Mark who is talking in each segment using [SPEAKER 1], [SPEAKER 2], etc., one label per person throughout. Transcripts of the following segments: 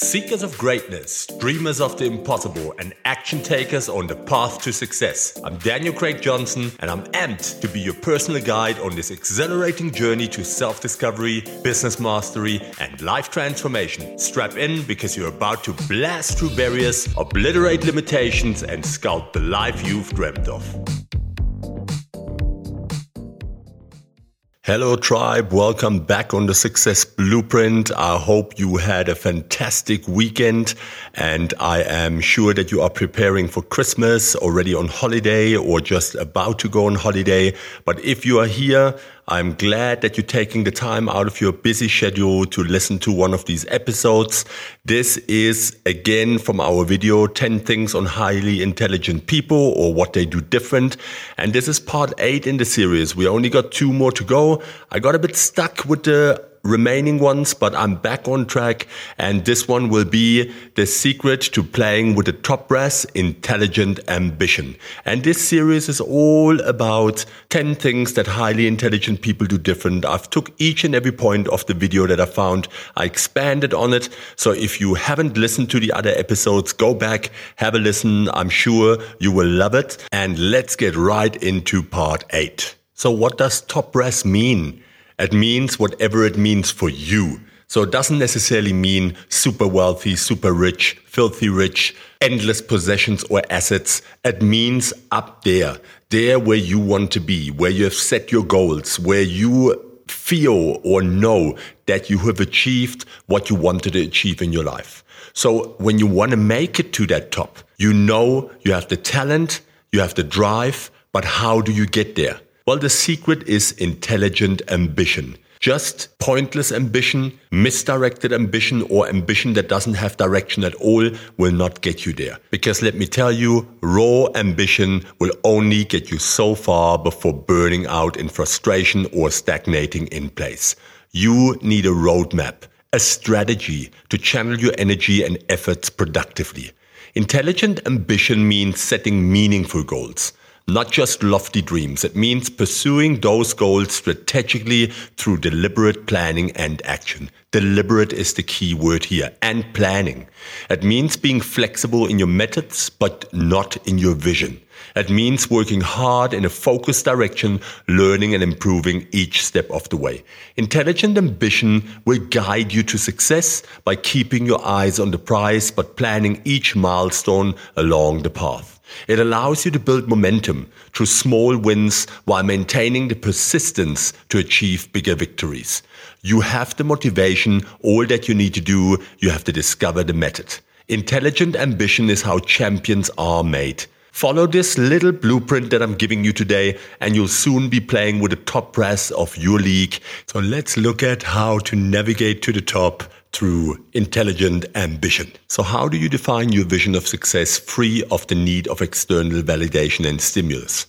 [SPEAKER 1] Seekers of greatness, dreamers of the impossible, and action takers on the path to success. I'm Daniel Craig Johnson, and I'm amped to be your personal guide on this exhilarating journey to self discovery, business mastery, and life transformation. Strap in because you're about to blast through barriers, obliterate limitations, and sculpt the life you've dreamt of. Hello, tribe. Welcome back on the Success Blueprint. I hope you had a fantastic weekend and I am sure that you are preparing for Christmas already on holiday or just about to go on holiday. But if you are here, I'm glad that you're taking the time out of your busy schedule to listen to one of these episodes. This is again from our video 10 things on highly intelligent people or what they do different. And this is part eight in the series. We only got two more to go. I got a bit stuck with the remaining ones, but I'm back on track. And this one will be the secret to playing with the top brass, intelligent ambition. And this series is all about 10 things that highly intelligent people do different. I've took each and every point of the video that I found. I expanded on it. So if you haven't listened to the other episodes, go back, have a listen. I'm sure you will love it. And let's get right into part eight. So what does top brass mean? It means whatever it means for you. So it doesn't necessarily mean super wealthy, super rich, filthy rich, endless possessions or assets. It means up there, there where you want to be, where you have set your goals, where you feel or know that you have achieved what you wanted to achieve in your life. So when you want to make it to that top, you know you have the talent, you have the drive, but how do you get there? Well, the secret is intelligent ambition. Just pointless ambition, misdirected ambition, or ambition that doesn't have direction at all will not get you there. Because let me tell you, raw ambition will only get you so far before burning out in frustration or stagnating in place. You need a roadmap, a strategy to channel your energy and efforts productively. Intelligent ambition means setting meaningful goals not just lofty dreams. It means pursuing those goals strategically through deliberate planning and action. Deliberate is the key word here, and planning. It means being flexible in your methods, but not in your vision. It means working hard in a focused direction, learning and improving each step of the way. Intelligent ambition will guide you to success by keeping your eyes on the prize, but planning each milestone along the path. It allows you to build momentum through small wins while maintaining the persistence to achieve bigger victories. You have the motivation. All that you need to do, you have to discover the method. Intelligent ambition is how champions are made. Follow this little blueprint that I'm giving you today, and you'll soon be playing with the top brass of your league. So let's look at how to navigate to the top through intelligent ambition. So, how do you define your vision of success free of the need of external validation and stimulus?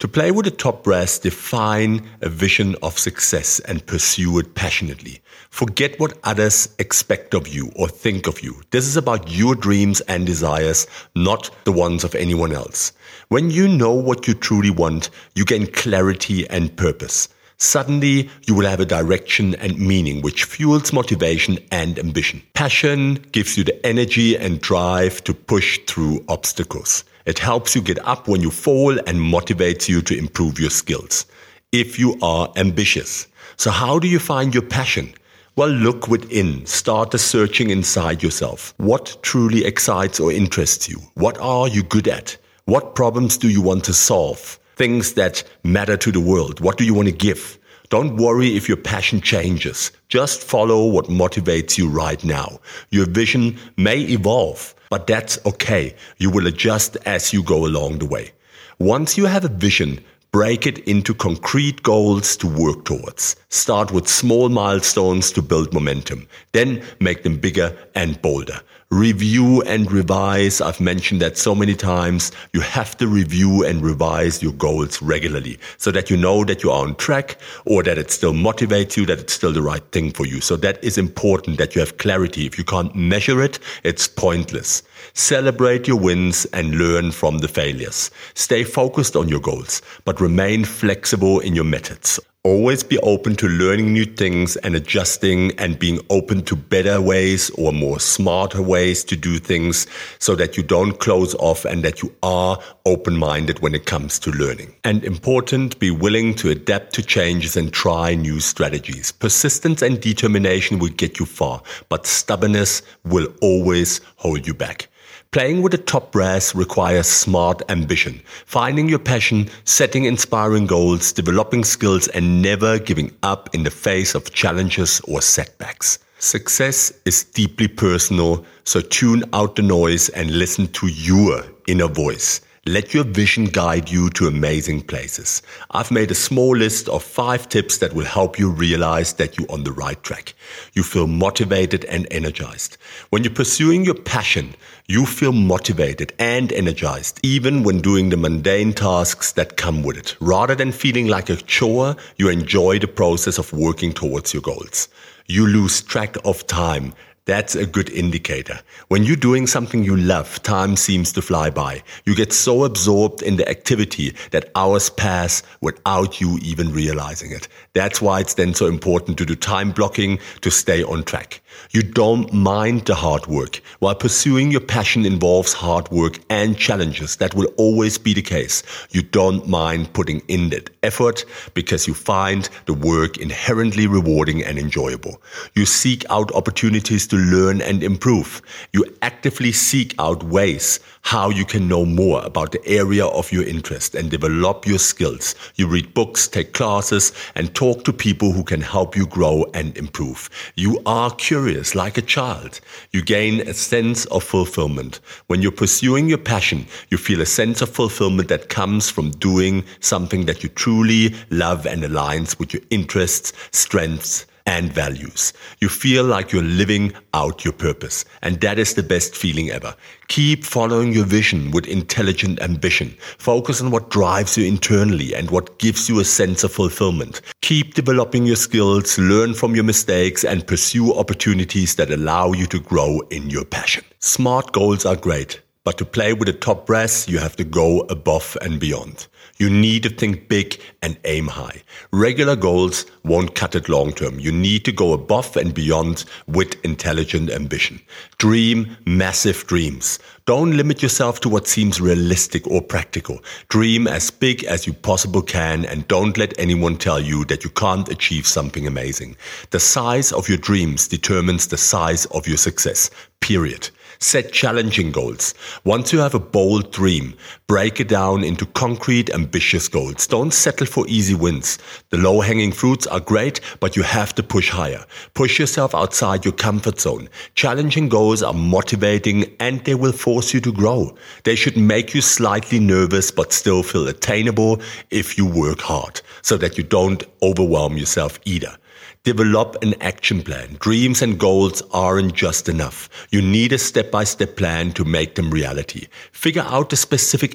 [SPEAKER 1] To play with the top brass, define a vision of success and pursue it passionately. Forget what others expect of you or think of you. This is about your dreams and desires, not the ones of anyone else. When you know what you truly want, you gain clarity and purpose. Suddenly, you will have a direction and meaning which fuels motivation and ambition. Passion gives you the energy and drive to push through obstacles. It helps you get up when you fall and motivates you to improve your skills. If you are ambitious. So how do you find your passion? Well, look within. Start the searching inside yourself. What truly excites or interests you? What are you good at? What problems do you want to solve? Things that matter to the world? What do you want to give? Don't worry if your passion changes. Just follow what motivates you right now. Your vision may evolve, but that's okay. You will adjust as you go along the way. Once you have a vision, break it into concrete goals to work towards. Start with small milestones to build momentum. Then make them bigger and bolder review and revise. I've mentioned that so many times. You have to review and revise your goals regularly so that you know that you are on track or that it still motivates you, that it's still the right thing for you. So that is important that you have clarity. If you can't measure it, it's pointless. Celebrate your wins and learn from the failures. Stay focused on your goals, but remain flexible in your methods. Always be open to learning new things and adjusting and being open to better ways or more smarter ways to do things so that you don't close off and that you are open minded when it comes to learning. And important, be willing to adapt to changes and try new strategies. Persistence and determination will get you far, but stubbornness will always hold you back. Playing with the top brass requires smart ambition, finding your passion, setting inspiring goals, developing skills, and never giving up in the face of challenges or setbacks. Success is deeply personal, so tune out the noise and listen to your inner voice. Let your vision guide you to amazing places. I've made a small list of five tips that will help you realize that you're on the right track. You feel motivated and energized. When you're pursuing your passion, you feel motivated and energized, even when doing the mundane tasks that come with it. Rather than feeling like a chore, you enjoy the process of working towards your goals. You lose track of time that's a good indicator. When you're doing something you love, time seems to fly by. You get so absorbed in the activity that hours pass without you even realizing it. That's why it's then so important to do time blocking to stay on track. You don't mind the hard work. While pursuing your passion involves hard work and challenges, that will always be the case. You don't mind putting in that effort because you find the work inherently rewarding and enjoyable. You seek out opportunities to learn and improve. You actively seek out ways how you can know more about the area of your interest and develop your skills. You read books, take classes, and talk to people who can help you grow and improve. You are curious like a child. You gain a sense of fulfillment. When you're pursuing your passion, you feel a sense of fulfillment that comes from doing something that you truly love and aligns with your interests, strengths, and values. You feel like you're living out your purpose. And that is the best feeling ever. Keep following your vision with intelligent ambition. Focus on what drives you internally and what gives you a sense of fulfillment. Keep developing your skills, learn from your mistakes, and pursue opportunities that allow you to grow in your passion. Smart goals are great. But to play with the top brass, you have to go above and beyond. You need to think big and aim high. Regular goals won't cut it long term. You need to go above and beyond with intelligent ambition. Dream massive dreams. Don't limit yourself to what seems realistic or practical. Dream as big as you possibly can and don't let anyone tell you that you can't achieve something amazing. The size of your dreams determines the size of your success. Period. Set challenging goals. Once you have a bold dream, break it down into concrete, ambitious goals. Don't settle for easy wins. The low hanging fruits are great, but you have to push higher. Push yourself outside your comfort zone. Challenging goals are motivating and they will force you to grow. They should make you slightly nervous, but still feel attainable if you work hard so that you don't overwhelm yourself either. Develop an action plan. Dreams and goals aren't just enough. You need a step by step plan to make them reality. Figure out the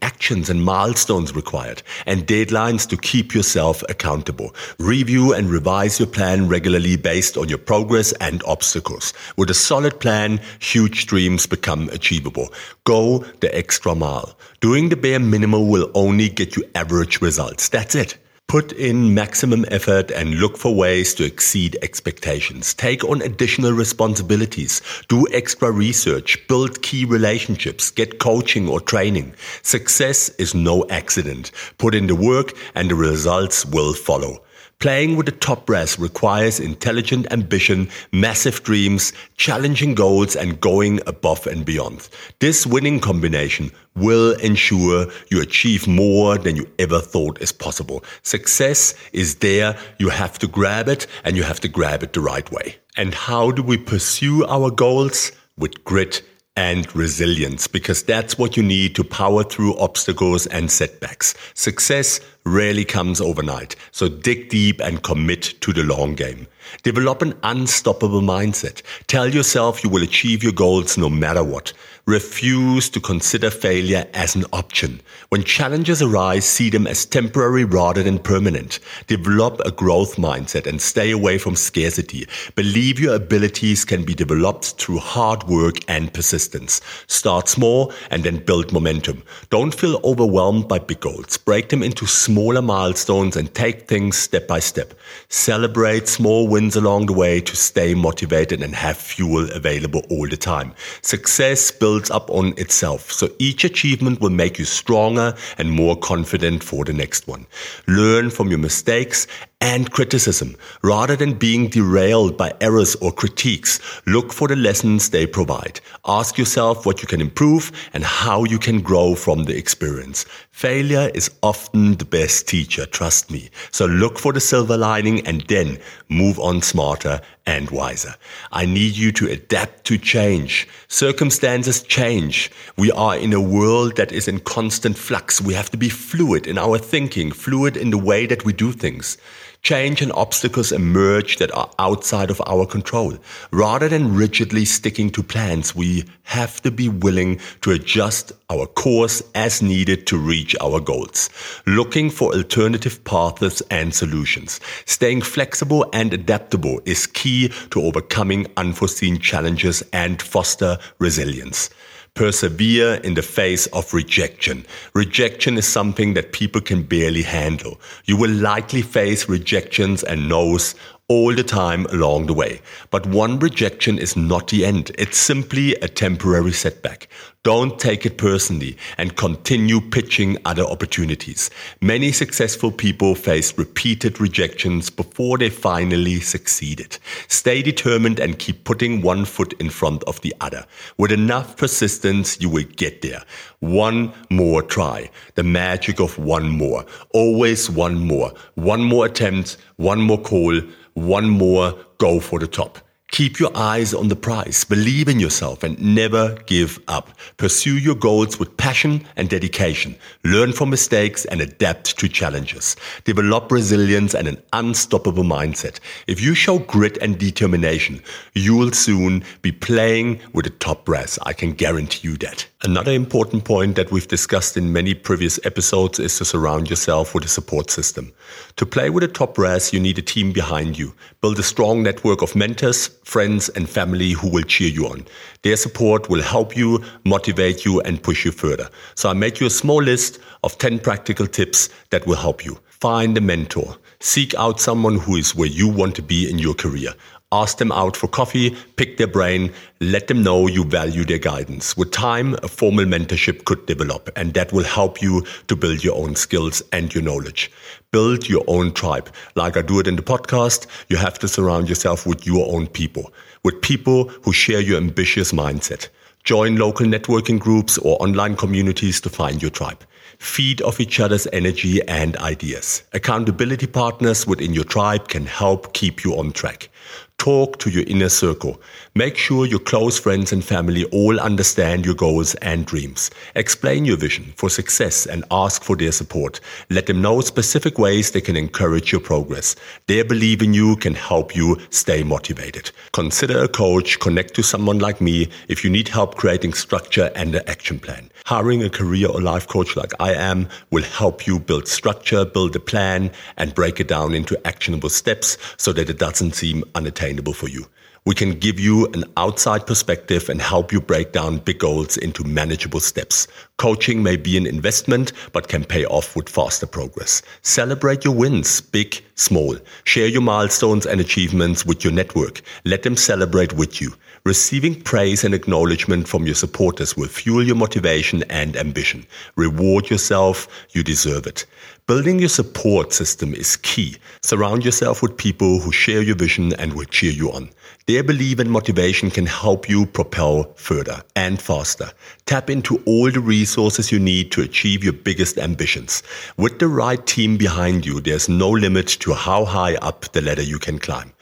[SPEAKER 1] actions and milestones required and deadlines to keep yourself accountable. Review and revise your plan regularly based on your progress and obstacles. With a solid plan, huge dreams become achievable. Go the extra mile. Doing the bare minimum will only get you average results. That's it. Put in maximum effort and look for ways to exceed expectations. Take on additional responsibilities. Do extra research. Build key relationships. Get coaching or training. Success is no accident. Put in the work and the results will follow. Playing with the top brass requires intelligent ambition, massive dreams, challenging goals, and going above and beyond. This winning combination will ensure you achieve more than you ever thought is possible. Success is there. You have to grab it and you have to grab it the right way. And how do we pursue our goals? With grit and resilience because that's what you need to power through obstacles and setbacks. Success rarely comes overnight, so dig deep and commit to the long game. Develop an unstoppable mindset. Tell yourself you will achieve your goals no matter what. Refuse to consider failure as an option. When challenges arise, see them as temporary rather than permanent. Develop a growth mindset and stay away from scarcity. Believe your abilities can be developed through hard work and persistence. Start small and then build momentum. Don't feel overwhelmed by big goals. Break them into smaller milestones and take things step by step. Celebrate small wins along the way to stay motivated and have fuel available all the time. Success builds up on itself, so each achievement will make you stronger and more confident for the next one. Learn from your mistakes and criticism. Rather than being derailed by errors or critiques, look for the lessons they provide. Ask yourself what you can improve and how you can grow from the experience. Failure is often the best teacher, trust me. So look for the silver lining and then move on smarter and wiser. I need you to adapt to change. Circumstances change. We are in a world that is in constant flux. We have to be fluid in our thinking, fluid in the way that we do things. Change and obstacles emerge that are outside of our control. Rather than rigidly sticking to plans, we have to be willing to adjust our course as needed to reach our goals. Looking for alternative paths and solutions. Staying flexible and adaptable is key to overcoming unforeseen challenges and foster resilience. Persevere in the face of rejection. Rejection is something that people can barely handle. You will likely face rejections and no's all the time along the way. But one rejection is not the end. It's simply a temporary setback. Don't take it personally and continue pitching other opportunities. Many successful people faced repeated rejections before they finally succeeded. Stay determined and keep putting one foot in front of the other. With enough persistence, you will get there. One more try. The magic of one more. Always one more. One more attempt, one more call, one more go for the top. Keep your eyes on the prize, believe in yourself, and never give up. Pursue your goals with passion and dedication. Learn from mistakes and adapt to challenges. Develop resilience and an unstoppable mindset. If you show grit and determination, you will soon be playing with the top brass. I can guarantee you that. Another important point that we've discussed in many previous episodes is to surround yourself with a support system. To play with the top brass, you need a team behind you. Build a strong network of mentors, friends, and family who will cheer you on. Their support will help you, motivate you, and push you further. So I made you a small list of 10 practical tips that will help you. Find a mentor. Seek out someone who is where you want to be in your career. Ask them out for coffee, pick their brain, let them know you value their guidance. With time, a formal mentorship could develop, and that will help you to build your own skills and your knowledge. Build your own tribe. Like I do it in the podcast, you have to surround yourself with your own people, with people who share your ambitious mindset. Join local networking groups or online communities to find your tribe. Feed off each other's energy and ideas. Accountability partners within your tribe can help keep you on track. Talk to your inner circle. Make sure your close friends and family all understand your goals and dreams. Explain your vision for success and ask for their support. Let them know specific ways they can encourage your progress. Their belief in you can help you stay motivated. Consider a coach, connect to someone like me if you need help creating structure and an action plan. Hiring a career or life coach like I am will help you build structure, build a plan, and break it down into actionable steps so that it doesn't seem unattainable for you. We can give you an outside perspective and help you break down big goals into manageable steps. Coaching may be an investment, but can pay off with faster progress. Celebrate your wins, big, small. Share your milestones and achievements with your network. Let them celebrate with you. Receiving praise and acknowledgement from your supporters will fuel your motivation and ambition. Reward yourself, you deserve it. Building your support system is key. Surround yourself with people who share your vision and will cheer you on. Their belief and motivation can help you propel further and faster. Tap into all the resources you need to achieve your biggest ambitions. With the right team behind you, there's no limit to how high up the ladder you can climb.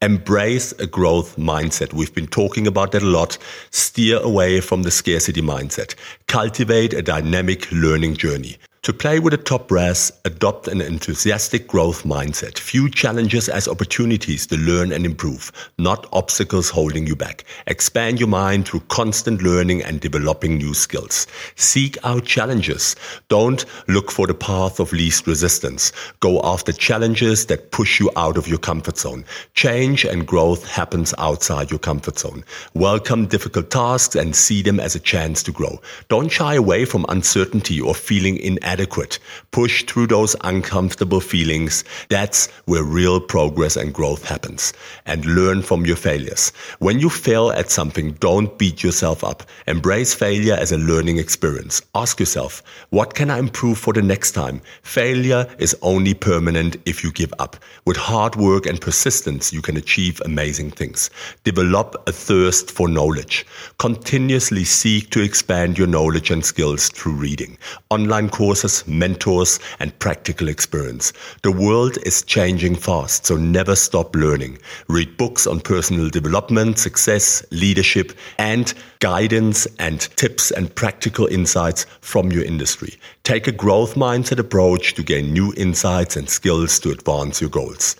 [SPEAKER 1] Embrace a growth mindset. We've been talking about that a lot. Steer away from the scarcity mindset. Cultivate a dynamic learning journey. To play with the top brass, adopt an enthusiastic growth mindset. View challenges as opportunities to learn and improve, not obstacles holding you back. Expand your mind through constant learning and developing new skills. Seek out challenges. Don't look for the path of least resistance. Go after challenges that push you out of your comfort zone. Change and growth happens outside your comfort zone. Welcome difficult tasks and see them as a chance to grow. Don't shy away from uncertainty or feeling inadequate inadequate. Push through those uncomfortable feelings. That's where real progress and growth happens. And learn from your failures. When you fail at something, don't beat yourself up. Embrace failure as a learning experience. Ask yourself, what can I improve for the next time? Failure is only permanent if you give up. With hard work and persistence, you can achieve amazing things. Develop a thirst for knowledge. Continuously seek to expand your knowledge and skills through reading, online courses, mentors, and practical experience. The world is changing fast, so never stop learning. Read books on personal development, success, leadership, and guidance and tips and practical insights from your industry. Take a growth mindset approach to gain new insights and skills to advance your goals.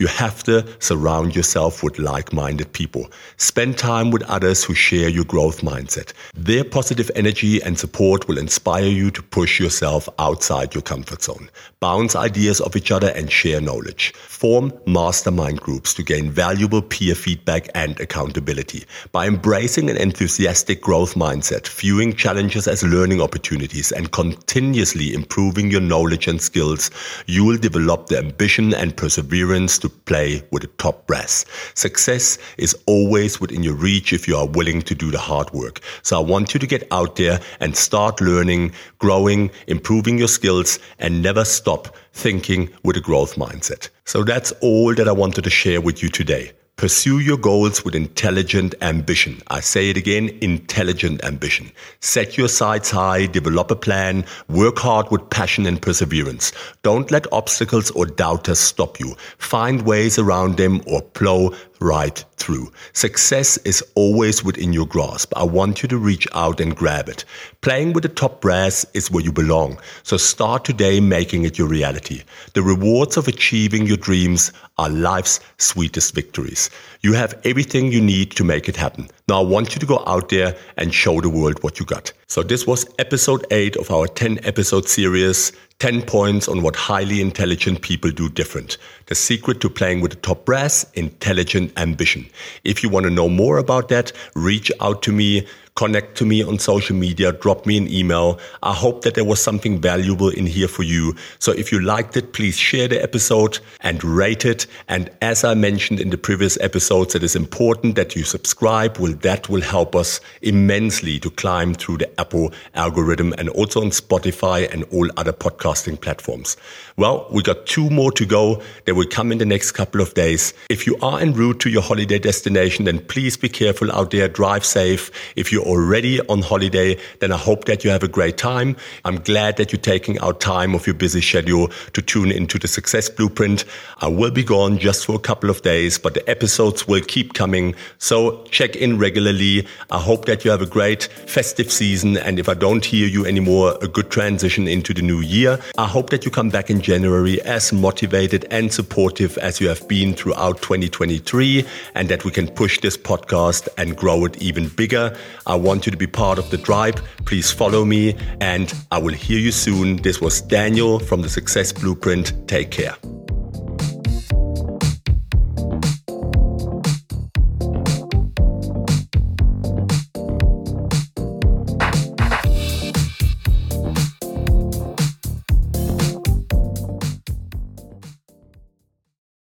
[SPEAKER 1] You have to surround yourself with like-minded people. Spend time with others who share your growth mindset. Their positive energy and support will inspire you to push yourself outside your comfort zone. Bounce ideas off each other and share knowledge. Form mastermind groups to gain valuable peer feedback and accountability. By embracing an enthusiastic growth mindset, viewing challenges as learning opportunities, and continuously improving your knowledge and skills, you will develop the ambition and perseverance to play with the top brass. Success is always within your reach if you are willing to do the hard work. So I want you to get out there and start learning, growing, improving your skills, and never stop thinking with a growth mindset. So that's all that I wanted to share with you today. Pursue your goals with intelligent ambition. I say it again, intelligent ambition. Set your sights high, develop a plan, work hard with passion and perseverance. Don't let obstacles or doubters stop you. Find ways around them or plow right through. Success is always within your grasp. I want you to reach out and grab it. Playing with the top brass is where you belong. So start today making it your reality. The rewards of achieving your dreams are life's sweetest victories. You have everything you need to make it happen. Now I want you to go out there and show the world what you got. So this was episode 8 of our 10 episode series 10 points on what highly intelligent people do different. The secret to playing with the top brass, intelligent ambition. If you want to know more about that, reach out to me connect to me on social media, drop me an email. I hope that there was something valuable in here for you. So if you liked it, please share the episode and rate it. And as I mentioned in the previous episodes, it is important that you subscribe. Well, that will help us immensely to climb through the Apple algorithm and also on Spotify and all other podcasting platforms. Well, we got two more to go. They will come in the next couple of days. If you are en route to your holiday destination, then please be careful out there. Drive safe. If you already on holiday, then I hope that you have a great time. I'm glad that you're taking out time of your busy schedule to tune into the Success Blueprint. I will be gone just for a couple of days, but the episodes will keep coming. So check in regularly. I hope that you have a great festive season. And if I don't hear you anymore, a good transition into the new year. I hope that you come back in January as motivated and supportive as you have been throughout 2023 and that we can push this podcast and grow it even bigger. I want you to be part of the tribe. Please follow me and I will hear you soon. This was Daniel from the Success Blueprint. Take care.